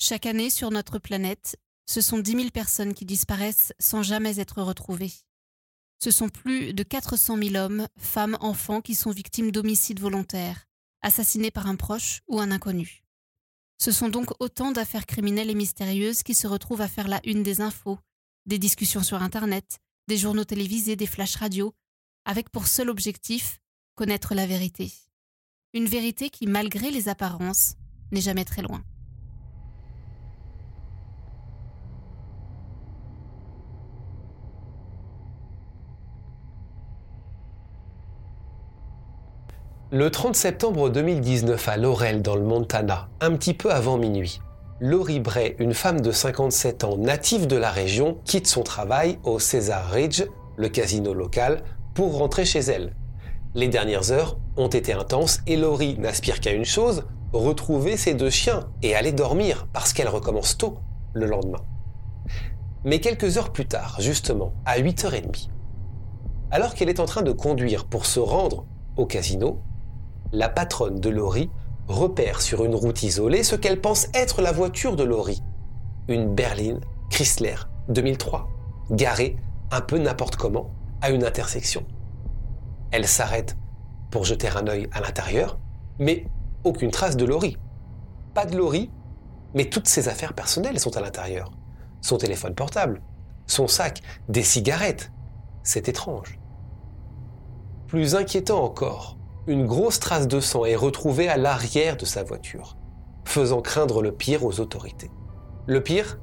Chaque année sur notre planète, ce sont 10 000 personnes qui disparaissent sans jamais être retrouvées. Ce sont plus de 400 000 hommes, femmes, enfants qui sont victimes d'homicides volontaires, assassinés par un proche ou un inconnu. Ce sont donc autant d'affaires criminelles et mystérieuses qui se retrouvent à faire la une des infos, des discussions sur Internet, des journaux télévisés, des flashs radio, avec pour seul objectif connaître la vérité. Une vérité qui, malgré les apparences, n'est jamais très loin. Le 30 septembre 2019 à Laurel dans le Montana, un petit peu avant minuit, Laurie Bray, une femme de 57 ans native de la région, quitte son travail au Cesar Ridge, le casino local, pour rentrer chez elle. Les dernières heures ont été intenses et Laurie n'aspire qu'à une chose, retrouver ses deux chiens et aller dormir parce qu'elle recommence tôt le lendemain. Mais quelques heures plus tard, justement, à 8h30, alors qu'elle est en train de conduire pour se rendre au casino, la patronne de Laurie repère sur une route isolée ce qu'elle pense être la voiture de Laurie. Une berline Chrysler 2003, garée un peu n'importe comment à une intersection. Elle s'arrête pour jeter un œil à l'intérieur, mais aucune trace de Laurie. Pas de Laurie, mais toutes ses affaires personnelles sont à l'intérieur. Son téléphone portable, son sac, des cigarettes. C'est étrange. Plus inquiétant encore, une grosse trace de sang est retrouvée à l'arrière de sa voiture, faisant craindre le pire aux autorités. Le pire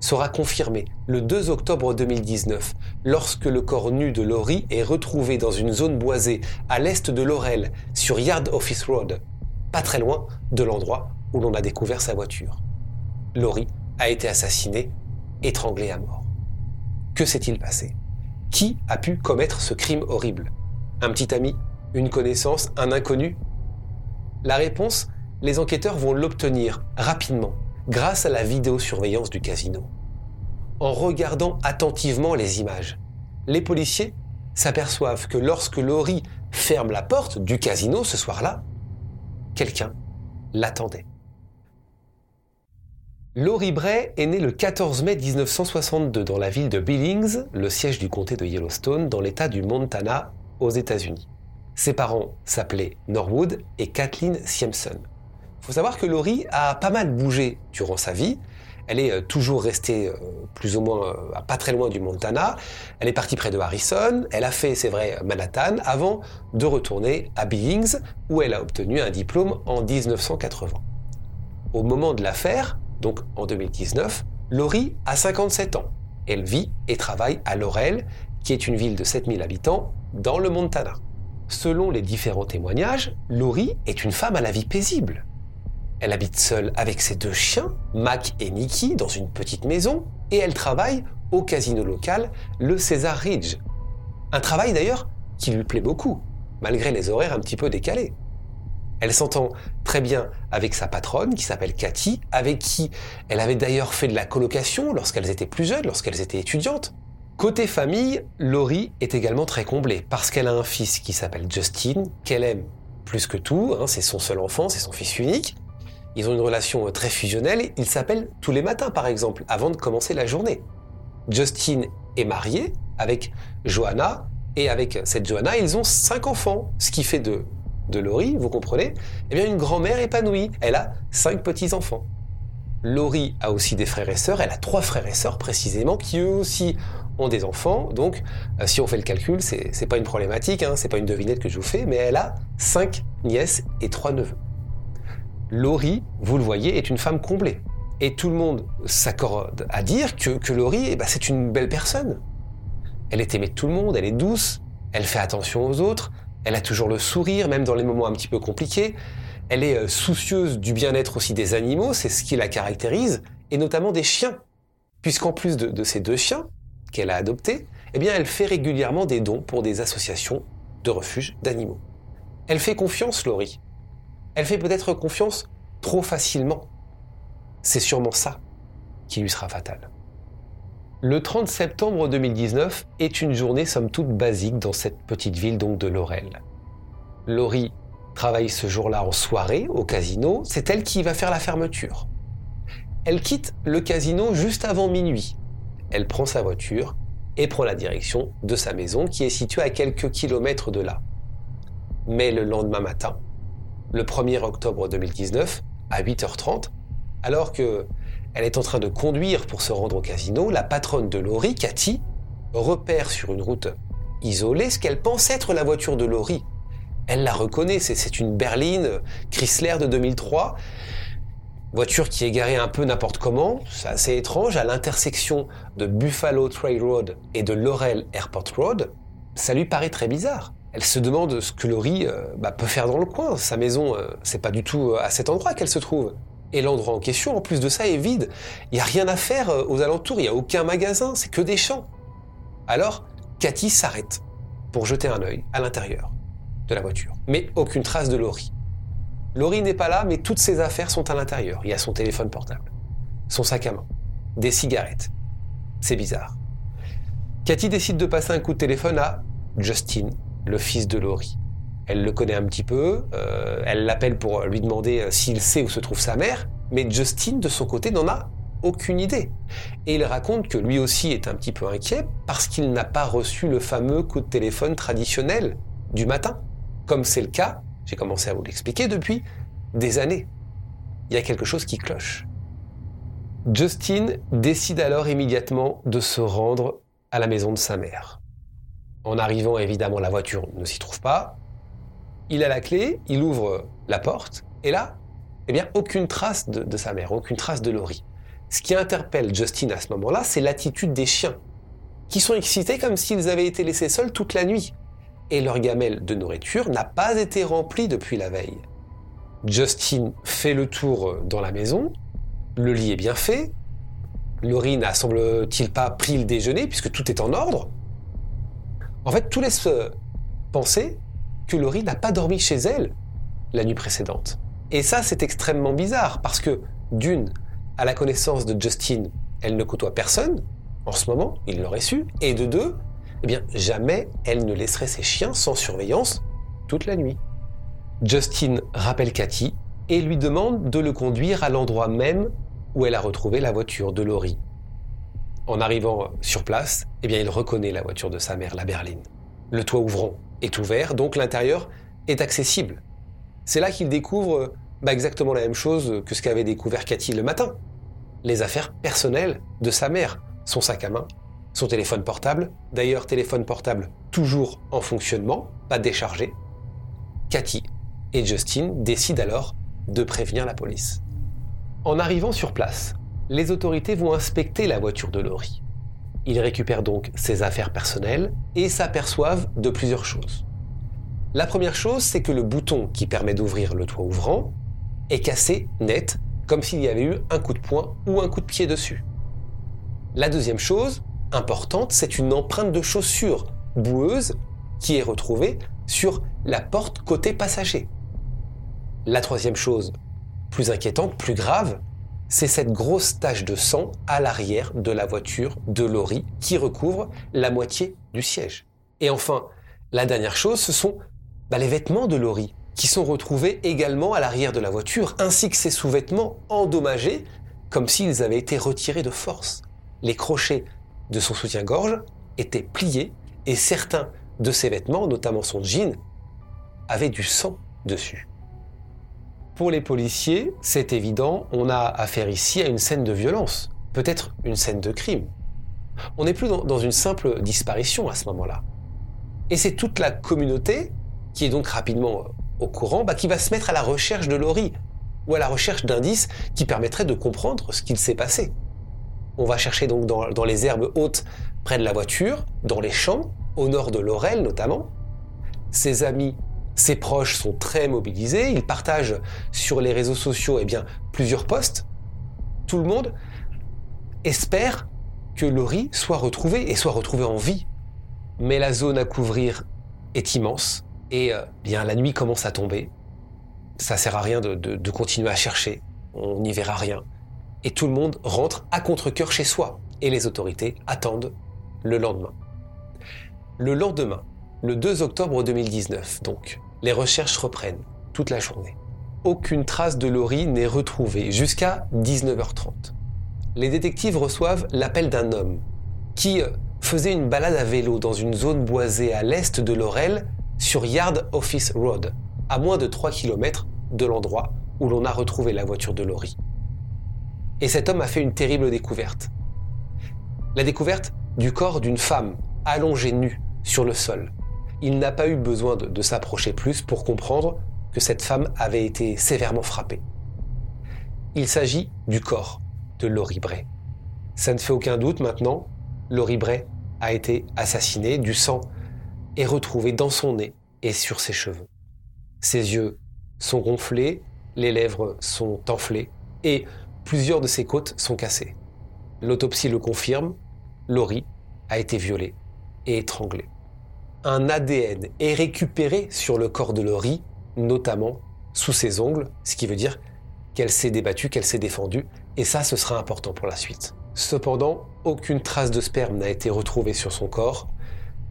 sera confirmé le 2 octobre 2019, lorsque le corps nu de Laurie est retrouvé dans une zone boisée à l'est de Laurel, sur Yard Office Road, pas très loin de l'endroit où l'on a découvert sa voiture. Laurie a été assassinée, étranglée à mort. Que s'est-il passé? Qui a pu commettre ce crime horrible? Un petit ami? Une connaissance, un inconnu La réponse, les enquêteurs vont l'obtenir rapidement grâce à la vidéosurveillance du casino. En regardant attentivement les images, les policiers s'aperçoivent que lorsque Laurie ferme la porte du casino ce soir-là, quelqu'un l'attendait. Laurie Bray est née le 14 mai 1962 dans la ville de Billings, le siège du comté de Yellowstone, dans l'État du Montana, aux États-Unis. Ses parents s'appelaient Norwood et Kathleen Siemson. Il faut savoir que Laurie a pas mal bougé durant sa vie. Elle est euh, toujours restée euh, plus ou moins euh, pas très loin du Montana. Elle est partie près de Harrison. Elle a fait, c'est vrai, Manhattan avant de retourner à Billings où elle a obtenu un diplôme en 1980. Au moment de l'affaire, donc en 2019, Laurie a 57 ans. Elle vit et travaille à Laurel, qui est une ville de 7000 habitants dans le Montana. Selon les différents témoignages, Laurie est une femme à la vie paisible. Elle habite seule avec ses deux chiens, Mac et Nicky, dans une petite maison, et elle travaille au casino local, le César Ridge. Un travail d'ailleurs qui lui plaît beaucoup, malgré les horaires un petit peu décalés. Elle s'entend très bien avec sa patronne qui s'appelle Cathy, avec qui elle avait d'ailleurs fait de la colocation lorsqu'elles étaient plus jeunes, lorsqu'elles étaient étudiantes. Côté famille, Laurie est également très comblée parce qu'elle a un fils qui s'appelle Justin, qu'elle aime plus que tout, hein, c'est son seul enfant, c'est son fils unique. Ils ont une relation euh, très fusionnelle, ils s'appellent tous les matins par exemple, avant de commencer la journée. Justin est marié avec Johanna, et avec cette Johanna, ils ont cinq enfants, ce qui fait de, de Laurie, vous comprenez, eh bien une grand-mère épanouie. Elle a cinq petits-enfants. Laurie a aussi des frères et sœurs, elle a trois frères et sœurs précisément, qui eux aussi ont des enfants, donc euh, si on fait le calcul, c'est pas une problématique, hein, c'est pas une devinette que je vous fais, mais elle a cinq nièces et trois neveux. Laurie, vous le voyez, est une femme comblée. Et tout le monde s'accorde à dire que, Laurie, eh ben, c'est une belle personne. Elle est aimée de tout le monde, elle est douce, elle fait attention aux autres, elle a toujours le sourire, même dans les moments un petit peu compliqués. Elle est euh, soucieuse du bien-être aussi des animaux, c'est ce qui la caractérise, et notamment des chiens. Puisqu'en plus de, de ces deux chiens, qu'elle a adopté, eh bien, elle fait régulièrement des dons pour des associations de refuge d'animaux. Elle fait confiance, Laurie. Elle fait peut-être confiance trop facilement. C'est sûrement ça qui lui sera fatal. Le 30 septembre 2019 est une journée somme toute basique dans cette petite ville donc de Laurel. Laurie travaille ce jour-là en soirée au casino, c'est elle qui va faire la fermeture. Elle quitte le casino juste avant minuit. Elle prend sa voiture et prend la direction de sa maison qui est située à quelques kilomètres de là. Mais le lendemain matin, le 1er octobre 2019, à 8h30, alors que elle est en train de conduire pour se rendre au casino, la patronne de Laurie, Cathy, repère sur une route isolée ce qu'elle pense être la voiture de Laurie. Elle la reconnaît, c'est une berline Chrysler de 2003, voiture qui est garée un peu n'importe comment, c'est assez étrange, à l'intersection de Buffalo Trail Road et de Laurel Airport Road. Ça lui paraît très bizarre. Elle se demande ce que Laurie euh, bah, peut faire dans le coin. Sa maison, euh, c'est pas du tout euh, à cet endroit qu'elle se trouve. Et l'endroit en question, en plus de ça, est vide. Il n'y a rien à faire aux alentours, il n'y a aucun magasin, c'est que des champs. Alors, Cathy s'arrête pour jeter un œil à l'intérieur de la voiture. Mais aucune trace de Laurie. Laurie n'est pas là, mais toutes ses affaires sont à l'intérieur. Il y a son téléphone portable, son sac à main, des cigarettes. C'est bizarre. Cathy décide de passer un coup de téléphone à Justin, le fils de Laurie. Elle le connaît un petit peu, euh, elle l'appelle pour lui demander euh, s'il sait où se trouve sa mère, mais Justin, de son côté, n'en a aucune idée. Et il raconte que lui aussi est un petit peu inquiet parce qu'il n'a pas reçu le fameux coup de téléphone traditionnel du matin, comme c'est le cas, j'ai commencé à vous l'expliquer depuis des années. Il y a quelque chose qui cloche. Justin décide alors immédiatement de se rendre à la maison de sa mère. En arrivant, évidemment, la voiture ne s'y trouve pas. Il a la clé, il ouvre la porte, et là, eh bien, aucune trace de, sa mère, aucune trace de Laurie. Ce qui interpelle Justin à ce moment-là, c'est l'attitude des chiens, qui sont excités comme s'ils avaient été laissés seuls toute la nuit. Et leur gamelle de nourriture n'a pas été remplie depuis la veille. Justin fait le tour dans la maison, le lit est bien fait, Laurie n'a semble-t-il pas pris le déjeuner puisque tout est en ordre. En fait, tout laisse penser que Laurie n'a pas dormi chez elle la nuit précédente. Et ça, c'est extrêmement bizarre parce que, d'une, à la connaissance de Justin, elle ne côtoie personne en ce moment, il l'aurait su, et de deux, eh bien, jamais elle ne laisserait ses chiens sans surveillance toute la nuit. Justin rappelle Cathy et lui demande de le conduire à l'endroit même où elle a retrouvé la voiture de Laurie. En arrivant sur place, eh bien, il reconnaît la voiture de sa mère, la berline. Le toit ouvrant est ouvert, donc l'intérieur est accessible. C'est là qu'il découvre bah, exactement la même chose que ce qu'avait découvert Cathy le matin. Les affaires personnelles de sa mère, son sac à main, son téléphone portable, d'ailleurs téléphone portable toujours en fonctionnement, pas déchargé. Cathy et Justin décident alors de prévenir la police. En arrivant sur place, les autorités vont inspecter la voiture de Laurie. Ils récupèrent donc ses affaires personnelles et s'aperçoivent de plusieurs choses. La première chose, c'est que le bouton qui permet d'ouvrir le toit ouvrant est cassé net, comme s'il y avait eu un coup de poing ou un coup de pied dessus. La deuxième chose, importante, c'est une empreinte de chaussure boueuse qui est retrouvée sur la porte côté passager. La troisième chose, plus inquiétante, plus grave, c'est cette grosse tache de sang à l'arrière de la voiture de Laurie qui recouvre la moitié du siège. Et enfin, la dernière chose, ce sont bah, les vêtements de Laurie qui sont retrouvés également à l'arrière de la voiture, ainsi que ses sous-vêtements endommagés, comme s'ils avaient été retirés de force. Les crochets de son soutien-gorge étaient pliés et certains de ses vêtements, notamment son jean, avaient du sang dessus. Pour les policiers, c'est évident, on a affaire ici à une scène de violence, peut-être une scène de crime. On n'est plus dans, une simple disparition à ce moment-là. Et c'est toute la communauté, qui est donc rapidement au courant, bah, qui va se mettre à la recherche de Laurie, ou à la recherche d'indices qui permettraient de comprendre ce qu'il s'est passé. On va chercher donc dans, les herbes hautes près de la voiture, dans les champs, au nord de Laurel notamment. Ses amis ses proches sont très mobilisés, ils partagent sur les réseaux sociaux eh plusieurs posts. Tout le monde espère que Laurie soit retrouvée et soit retrouvée en vie. Mais la zone à couvrir est immense et euh, bien la nuit commence à tomber. Ça sert à rien de continuer à chercher, on n'y verra rien. Et tout le monde rentre à contre-coeur chez soi et les autorités attendent le lendemain. Le lendemain, le 2 octobre 2019, donc, les recherches reprennent toute la journée. Aucune trace de Laurie n'est retrouvée jusqu'à 19h30. les détectives reçoivent l'appel d'un homme qui euh, faisait une balade à vélo dans une zone boisée à l'est de Laurel sur Yard Office Road, à moins de 3 km de l'endroit où l'on a retrouvé la voiture de Laurie. Et cet homme a fait une terrible découverte. La découverte du corps d'une femme allongée nue sur le sol. Il n'a pas eu besoin de, s'approcher plus pour comprendre que cette femme avait été sévèrement frappée. Il s'agit du corps de Laurie Bray. Ça ne fait aucun doute maintenant, Laurie Bray a été assassinée, du sang est retrouvé dans son nez et sur ses cheveux. Ses yeux sont gonflés, les lèvres sont enflées et plusieurs de ses côtes sont cassées. L'autopsie le confirme, Laurie a été violée et étranglée. Un ADN est récupéré sur le corps de Laurie, notamment sous ses ongles, ce qui veut dire qu'elle s'est débattue, qu'elle s'est défendue, et ça, ce sera important pour la suite. Cependant, aucune trace de sperme n'a été retrouvée sur son corps.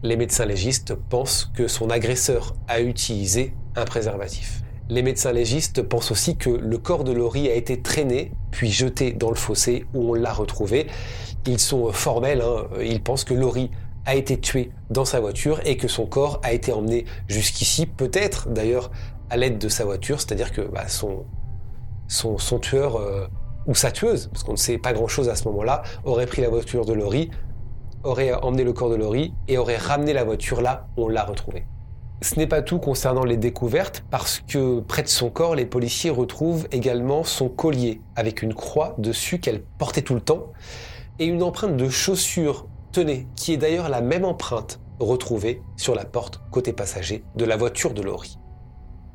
Les médecins légistes pensent que son agresseur a utilisé un préservatif. Les médecins légistes pensent aussi que le corps de Laurie a été traîné, puis jeté dans le fossé où on l'a retrouvé. Ils sont formels, hein. ils pensent que Laurie a été tuée dans sa voiture et que son corps a été emmené jusqu'ici, peut-être d'ailleurs à l'aide de sa voiture, c'est-à-dire que bah, son, son, son, tueur euh, ou sa tueuse, parce qu'on ne sait pas grand-chose à ce moment-là, aurait pris la voiture de Laurie, aurait emmené le corps de Laurie et aurait ramené la voiture là où on l'a retrouvée. Ce n'est pas tout concernant les découvertes, parce que près de son corps, les policiers retrouvent également son collier, avec une croix dessus qu'elle portait tout le temps, et une empreinte de chaussure, tenez, qui est d'ailleurs la même empreinte retrouvée sur la porte côté passager de la voiture de Laurie.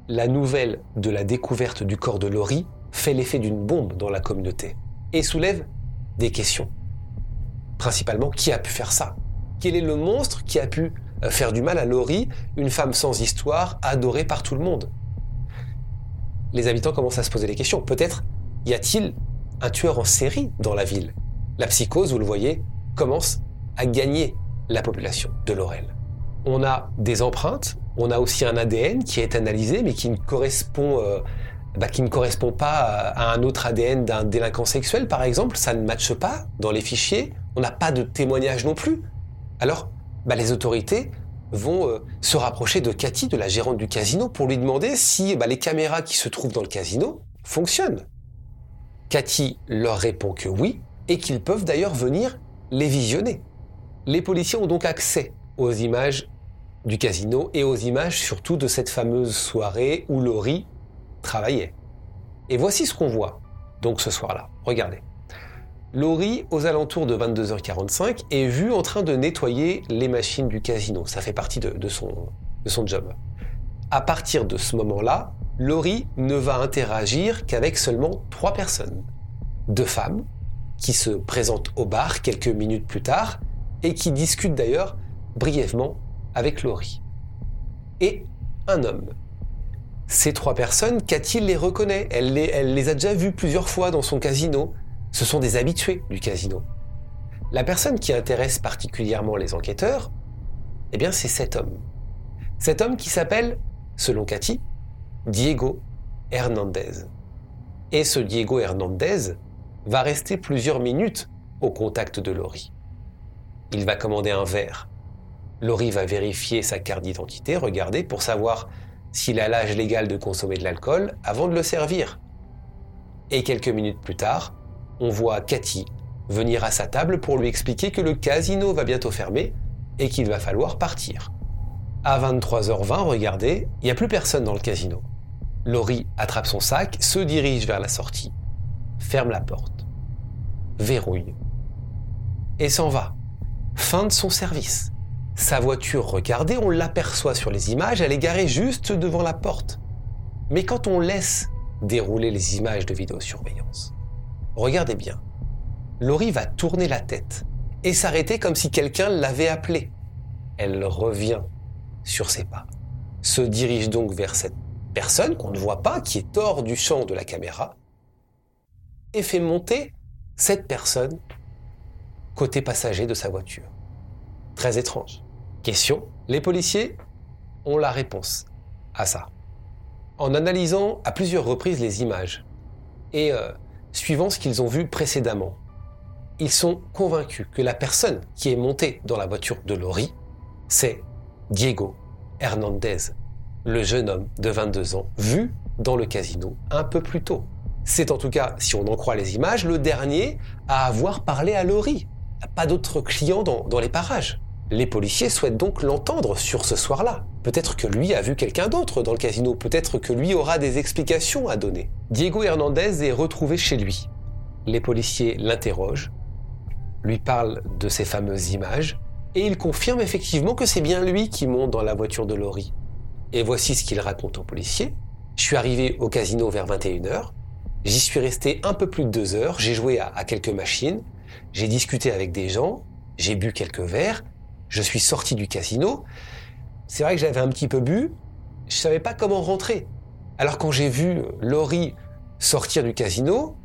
La nouvelle de la découverte du corps de Laurie fait l'effet d'une bombe dans la communauté, et soulève des questions. Principalement, qui a pu faire ça? Quel est le monstre qui a pu faire du mal à Laurie, une femme sans histoire, adorée par tout le monde. Les habitants commencent à se poser des questions. Peut-être y a-t-il un tueur en série dans la ville? La psychose, vous le voyez, commence à gagner la population de Laurel. On a des empreintes, on a aussi un ADN qui est analysé, mais qui ne correspond, euh, bah, qui ne correspond pas à un autre ADN d'un délinquant sexuel, par exemple. Ça ne matche pas dans les fichiers. On n'a pas de témoignage non plus. Alors, bah, les autorités vont euh, se rapprocher de Cathy, de la gérante du casino, pour lui demander si bah, les caméras qui se trouvent dans le casino fonctionnent. Cathy leur répond que oui, et qu'ils peuvent d'ailleurs venir les visionner. Les policiers ont donc accès aux images du casino et aux images surtout de cette fameuse soirée où Laurie travaillait. Et voici ce qu'on voit donc ce soir-là. Regardez. Laurie, aux alentours de 22h45, est vue en train de nettoyer les machines du casino. Ça fait partie de, son, de son job. À partir de ce moment-là, Laurie ne va interagir qu'avec seulement trois personnes. Deux femmes, qui se présentent au bar quelques minutes plus tard, et qui discutent d'ailleurs brièvement avec Laurie. Et un homme. Ces trois personnes, Cathy les reconnaît. Elle les, elle les a déjà vues plusieurs fois dans son casino. Ce sont des habitués du casino. La personne qui intéresse particulièrement les enquêteurs, eh bien, c'est cet homme. Cet homme qui s'appelle, selon Cathy, Diego Hernandez. Et ce Diego Hernandez va rester plusieurs minutes au contact de Laurie. Il va commander un verre. Laurie va vérifier sa carte d'identité, regarder pour savoir s'il a l'âge légal de consommer de l'alcool avant de le servir. Et quelques minutes plus tard, on voit Cathy venir à sa table pour lui expliquer que le casino va bientôt fermer et qu'il va falloir partir. À 23h20, regardez, il n'y a plus personne dans le casino. Laurie attrape son sac, se dirige vers la sortie, ferme la porte, verrouille et s'en va. Fin de son service. Sa voiture, regardez, on l'aperçoit sur les images, elle est garée juste devant la porte. Mais quand on laisse dérouler les images de vidéosurveillance, Regardez bien. Laurie va tourner la tête et s'arrêter comme si quelqu'un l'avait appelée. Elle revient sur ses pas, se dirige donc vers cette personne qu'on ne voit pas, qui est hors du champ de la caméra, et fait monter cette personne côté passager de sa voiture. Très étrange. Question, les policiers ont la réponse à ça. En analysant à plusieurs reprises les images et euh, suivant ce qu'ils ont vu précédemment. ils sont convaincus que la personne qui est montée dans la voiture de Laurie, c'est Diego Hernandez, le jeune homme de 22 ans, vu dans le casino un peu plus tôt. C'est en tout cas, si on en croit les images, le dernier à avoir parlé à a pas d'autres clients dans, dans les parages. Les policiers souhaitent donc l'entendre sur ce soir-là. Peut-être que lui a vu quelqu'un d'autre dans le casino, peut-être que lui aura des explications à donner. Diego Hernandez est retrouvé chez lui. Les policiers l'interrogent, lui parlent de ces fameuses images, et il confirme effectivement que c'est bien lui qui monte dans la voiture de Laurie. Et voici ce qu'il raconte aux policiers. Je suis arrivé au casino vers 21h, j'y suis resté un peu plus de deux heures, j'ai joué à, à quelques machines, j'ai discuté avec des gens, j'ai bu quelques verres, je suis sorti du casino. C'est vrai que j'avais un petit peu bu, je savais pas comment rentrer. Alors quand j'ai vu Laurie sortir du casino,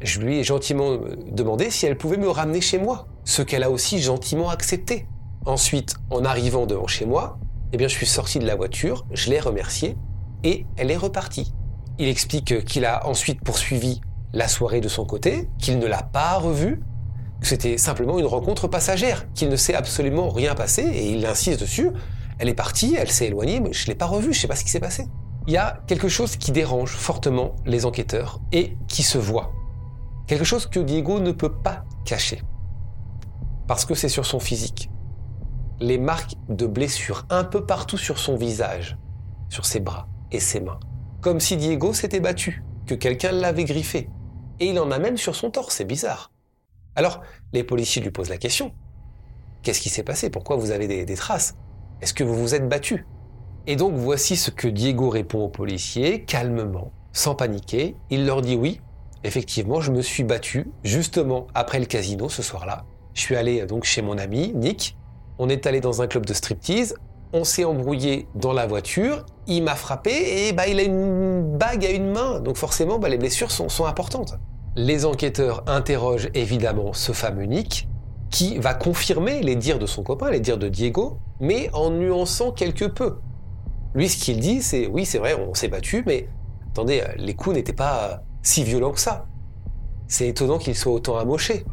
je lui ai gentiment demandé si elle pouvait me ramener chez moi, ce qu'elle a aussi gentiment accepté. Ensuite, en arrivant devant chez moi, eh bien, je suis sorti de la voiture, je l'ai remerciée et elle est repartie. Il explique qu'il a ensuite poursuivi la soirée de son côté, qu'il ne l'a pas revue, c'était simplement une rencontre passagère, qu'il ne s'est absolument rien passé et il insiste dessus. Elle est partie, elle s'est éloignée, mais je l'ai pas revue, je sais pas ce qui s'est passé. Il y a quelque chose qui dérange fortement les enquêteurs et qui se voit. Quelque chose que Diego ne peut pas cacher. Parce que c'est sur son physique. Les marques de blessures un peu partout sur son visage, sur ses bras et ses mains. Comme si Diego s'était battu, que quelqu'un l'avait griffé. Et il en a même sur son torse, c'est bizarre. Alors, les policiers lui posent la question. Qu'est-ce qui s'est passé? Pourquoi vous avez des, traces? Est-ce que vous vous êtes battu Et donc voici ce que Diego répond aux policiers, calmement, sans paniquer. Il leur dit oui, effectivement, je me suis battu justement après le casino ce soir-là. Je suis allé donc chez mon ami Nick. On est allé dans un club de striptease. On s'est embrouillé dans la voiture. Il m'a frappé et bah, il a une bague à une main. Donc forcément, bah, les blessures sont importantes. Les enquêteurs interrogent évidemment ce fameux Nick, qui va confirmer les dires de son copain, les dires de Diego, mais en nuançant quelque peu. Lui, ce qu'il dit, c'est oui, c'est vrai, on s'est battu, mais attendez, les coups n'étaient pas si violents que ça. C'est étonnant qu'il soit autant amoché.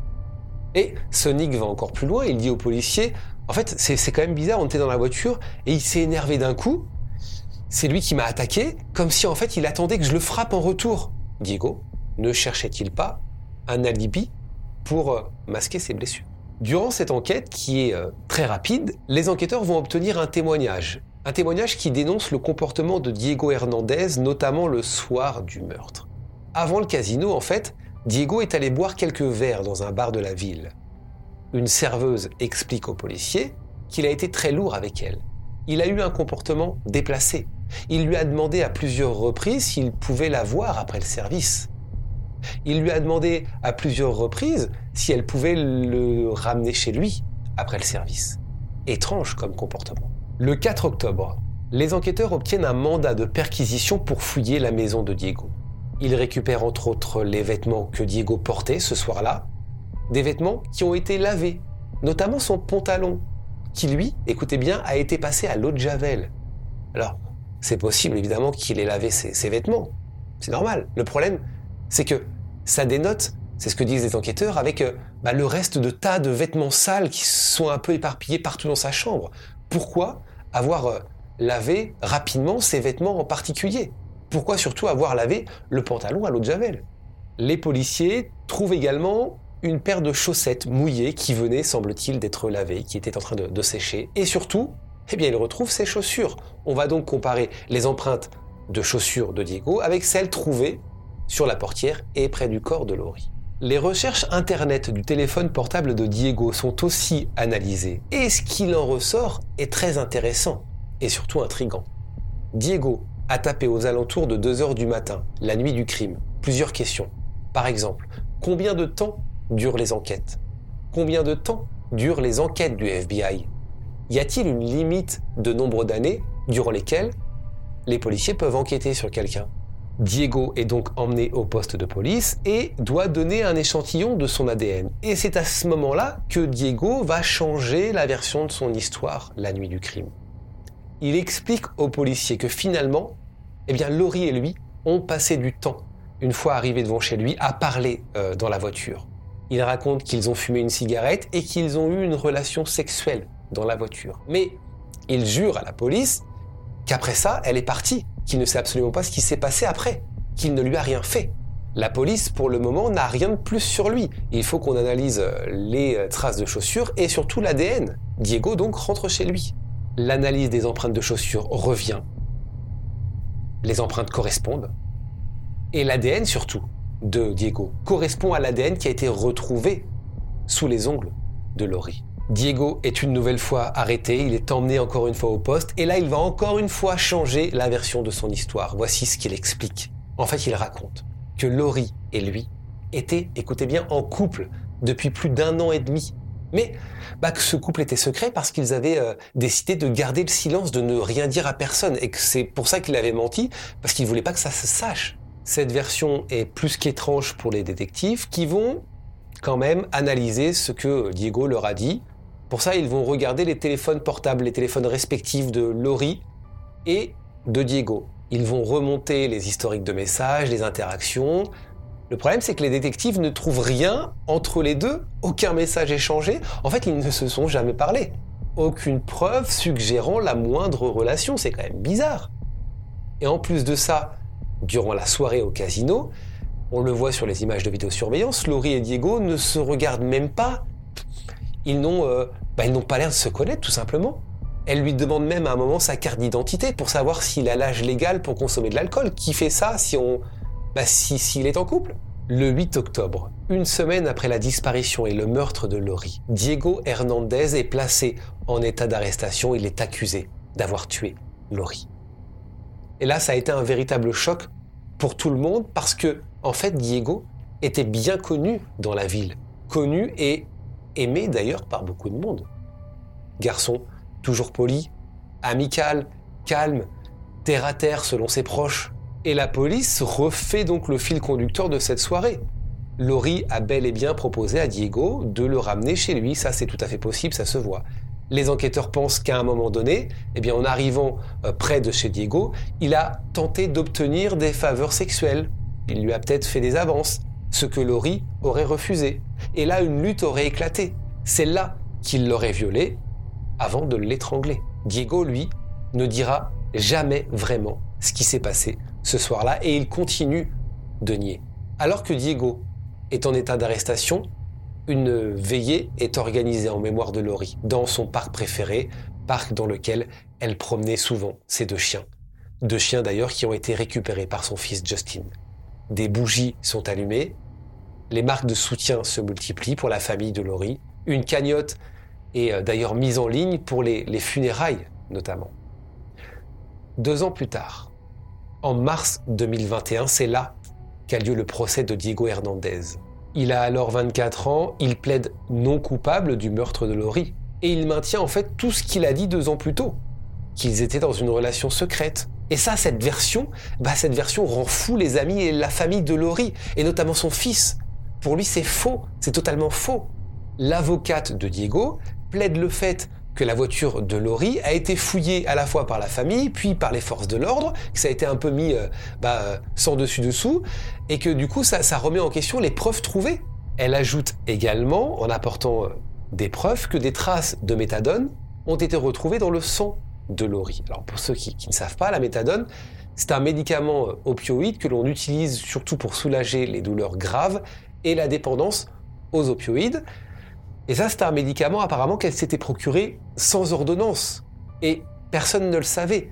Et ce Nick va encore plus loin, il dit au policier, en fait, c'est quand même bizarre, on était dans la voiture et il s'est énervé d'un coup. C'est lui qui m'a attaqué, comme si en fait il attendait que je le frappe en retour. Diego, ne cherchait-il pas un alibi pour euh, masquer ses blessures? Durant cette enquête, qui est euh, très rapide, les enquêteurs vont obtenir un témoignage. Un témoignage qui dénonce le comportement de Diego Hernandez, notamment le soir du meurtre. Avant le casino, en fait, Diego est allé boire quelques verres dans un bar de la ville. Une serveuse explique au policier qu'il a été très lourd avec elle. Il a eu un comportement déplacé. Il lui a demandé à plusieurs reprises s'il pouvait la voir après le service. Il lui a demandé à plusieurs reprises si elle pouvait le ramener chez lui après le service. Étrange comme comportement. Le 4 octobre, les enquêteurs obtiennent un mandat de perquisition pour fouiller la maison de Diego. Ils récupèrent entre autres les vêtements que Diego portait ce soir-là, des vêtements qui ont été lavés, notamment son pantalon, qui lui, écoutez bien, a été passé à l'eau de Javel. Alors, c'est possible évidemment qu'il ait lavé ses, ses vêtements. C'est normal. Le problème, c'est que ça dénote, c'est ce que disent les enquêteurs, avec euh, bah, le reste de tas de vêtements sales qui sont un peu éparpillés partout dans sa chambre. Pourquoi avoir euh, lavé rapidement ces vêtements en particulier? Pourquoi surtout avoir lavé le pantalon à l'eau de Javel? Les policiers trouvent également une paire de chaussettes mouillées qui venaient, semble-t-il, d'être lavées, qui étaient en train de, sécher. Et surtout, eh bien, ils retrouvent ses chaussures. On va donc comparer les empreintes de chaussures de Diego avec celles trouvées sur la portière et près du corps de Laurie. Les recherches internet du téléphone portable de Diego sont aussi analysées et ce qu'il en ressort est très intéressant et surtout intrigant. Diego a tapé aux alentours de 2 heures du matin, la nuit du crime, plusieurs questions. Par exemple, combien de temps durent les enquêtes? Combien de temps durent les enquêtes du FBI Y a-t-il une limite de nombre d'années durant lesquelles les policiers peuvent enquêter sur quelqu'un? Diego est donc emmené au poste de police et doit donner un échantillon de son ADN. Et c'est à ce moment-là que Diego va changer la version de son histoire la nuit du crime. Il explique aux policiers que finalement, eh bien, Laurie et lui ont passé du temps, une fois arrivés devant chez lui, à parler euh, dans la voiture. Il raconte qu'ils ont fumé une cigarette et qu'ils ont eu une relation sexuelle dans la voiture. Mais il jure à la police qu'après ça, elle est partie, qu'il ne sait absolument pas ce qui s'est passé après, qu'il ne lui a rien fait. La police, pour le moment, n'a rien de plus sur lui. Il faut qu'on analyse euh, les euh, traces de chaussures et surtout l'ADN. Diego donc rentre chez lui. L'analyse des empreintes de chaussures revient. Les empreintes correspondent. Et l'ADN surtout de Diego correspond à l'ADN qui a été retrouvé sous les ongles de Laurie. Diego est une nouvelle fois arrêté, il est emmené encore une fois au poste, et là il va encore une fois changer la version de son histoire. Voici ce qu'il explique. En fait, il raconte que Laurie et lui étaient, écoutez bien, en couple depuis plus d'un an et demi. Mais bah, que ce couple était secret parce qu'ils avaient euh, décidé de garder le silence, de ne rien dire à personne, et que c'est pour ça qu'il avait menti, parce qu'il voulait pas que ça se sache. Cette version est plus qu'étrange pour les détectives qui vont quand même analyser ce que Diego leur a dit. Pour ça, ils vont regarder les téléphones portables, les téléphones respectifs de Laurie et de Diego. Ils vont remonter les historiques de messages, les interactions. Le problème, c'est que les détectives ne trouvent rien entre les deux, aucun message échangé. En fait, ils ne se sont jamais parlé. Aucune preuve suggérant la moindre relation, c'est quand même bizarre. Et en plus de ça, durant la soirée au casino, on le voit sur les images de vidéosurveillance, Laurie et Diego ne se regardent même pas. Ils n'ont euh, bah, ils n'ont pas l'air de se connaître tout simplement. Elle lui demande même à un moment sa carte d'identité pour savoir s'il a l'âge légal pour consommer de l'alcool. Qui fait ça si on, bah, si s'il est en couple? Le 8 octobre, une semaine après la disparition et le meurtre de Laurie, Diego Hernandez est placé en état d'arrestation. Il est accusé d'avoir tué Laurie. Et là, ça a été un véritable choc pour tout le monde parce que, en fait, Diego était bien connu dans la ville, connu et aimé d'ailleurs par beaucoup de monde. Garçon toujours poli, amical, calme, terre à terre selon ses proches. Et la police refait donc le fil conducteur de cette soirée. Laurie a bel et bien proposé à Diego de le ramener chez lui, ça c'est tout à fait possible, ça se voit. Les enquêteurs pensent qu'à un moment donné, eh bien en arrivant euh, près de chez Diego, il a tenté d'obtenir des faveurs sexuelles. Il lui a peut-être fait des avances, ce que Laurie aurait refusé. Et là, une lutte aurait éclaté. C'est là qu'il l'aurait violé avant de l'étrangler. Diego, lui, ne dira jamais vraiment ce qui s'est passé ce soir-là et il continue de nier. Alors que Diego est en état d'arrestation, une veillée est organisée en mémoire de Laurie dans son parc préféré, parc dans lequel elle promenait souvent ses deux chiens. Deux chiens d'ailleurs qui ont été récupérés par son fils Justin. Des bougies sont allumées, les marques de soutien se multiplient pour la famille de Laurie, une cagnotte et euh, d'ailleurs mise en ligne pour les, les funérailles notamment. Deux ans plus tard, en mars 2021, c'est là qu'a lieu le procès de Diego Hernandez. Il a alors 24 ans, il plaide non coupable du meurtre de Laurie. Et il maintient en fait tout ce qu'il a dit deux ans plus tôt, qu'ils étaient dans une relation secrète. Et ça, cette version, bah cette version rend fou les amis et la famille de Laurie, et notamment son fils. Pour lui, c'est faux, c'est totalement faux. L'avocate de Diego plaide le fait que la voiture de Laurie a été fouillée à la fois par la famille, puis par les forces de l'ordre, que ça a été un peu mis euh, bah, euh, sans dessus-dessous, et que du coup ça, remet en question les preuves trouvées. Elle ajoute également, en apportant euh, des preuves, que des traces de méthadone ont été retrouvées dans le sang de Laurie. Alors pour ceux qui, qui ne savent pas, la méthadone, c'est un médicament opioïde que l'on utilise surtout pour soulager les douleurs graves et la dépendance aux opioïdes. Et ça, c'était un médicament apparemment qu'elle s'était procuré sans ordonnance. Et personne ne le savait.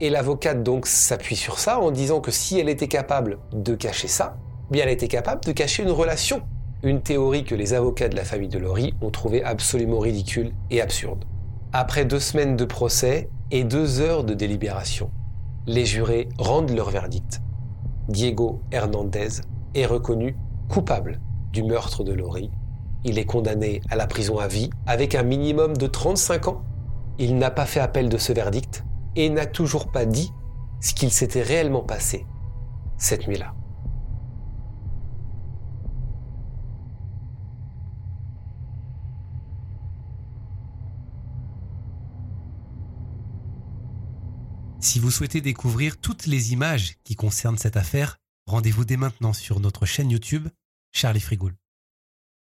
Et l'avocate donc s'appuie sur ça en disant que si elle était capable de cacher ça, bien elle était capable de cacher une relation. Une théorie que les avocats de la famille de Laurie ont trouvé absolument ridicule et absurde. Après deux semaines de procès et deux heures de délibération, les jurés rendent leur verdict. Diego Hernandez est reconnu coupable du meurtre de Laurie il est condamné à la prison à vie avec un minimum de 35 ans. Il n'a pas fait appel de ce verdict et n'a toujours pas dit ce qu'il s'était réellement passé cette nuit-là. Si vous souhaitez découvrir toutes les images qui concernent cette affaire, rendez-vous dès maintenant sur notre chaîne YouTube Charlie Frigoul.